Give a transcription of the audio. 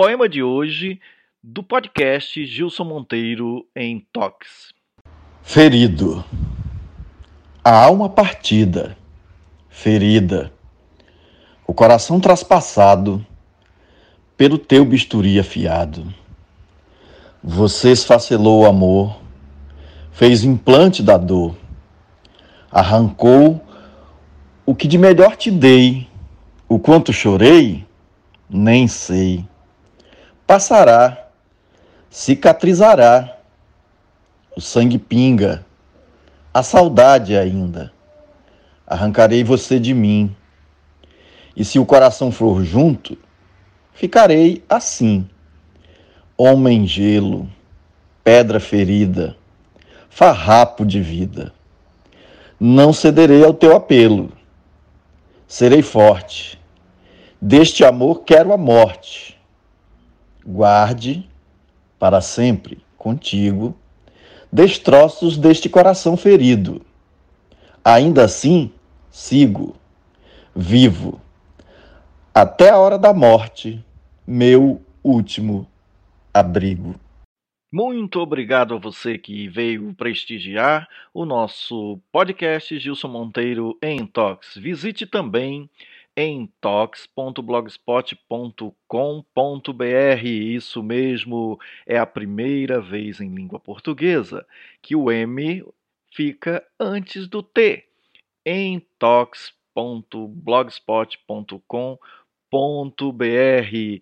poema de hoje do podcast Gilson Monteiro em Tox. Ferido. A alma partida, ferida, o coração traspassado pelo teu bisturi afiado. Você esfacelou o amor, fez implante da dor, arrancou o que de melhor te dei, o quanto chorei, nem sei. Passará, cicatrizará, o sangue pinga, a saudade ainda. Arrancarei você de mim. E se o coração for junto, ficarei assim. Homem gelo, pedra ferida, farrapo de vida. Não cederei ao teu apelo. Serei forte. Deste amor quero a morte. Guarde para sempre contigo destroços deste coração ferido. Ainda assim, sigo, vivo, até a hora da morte, meu último abrigo. Muito obrigado a você que veio prestigiar o nosso podcast Gilson Monteiro em Tox. Visite também em tox.blogspot.com.br. Isso mesmo, é a primeira vez em língua portuguesa que o M fica antes do T. Em tox.blogspot.com.br.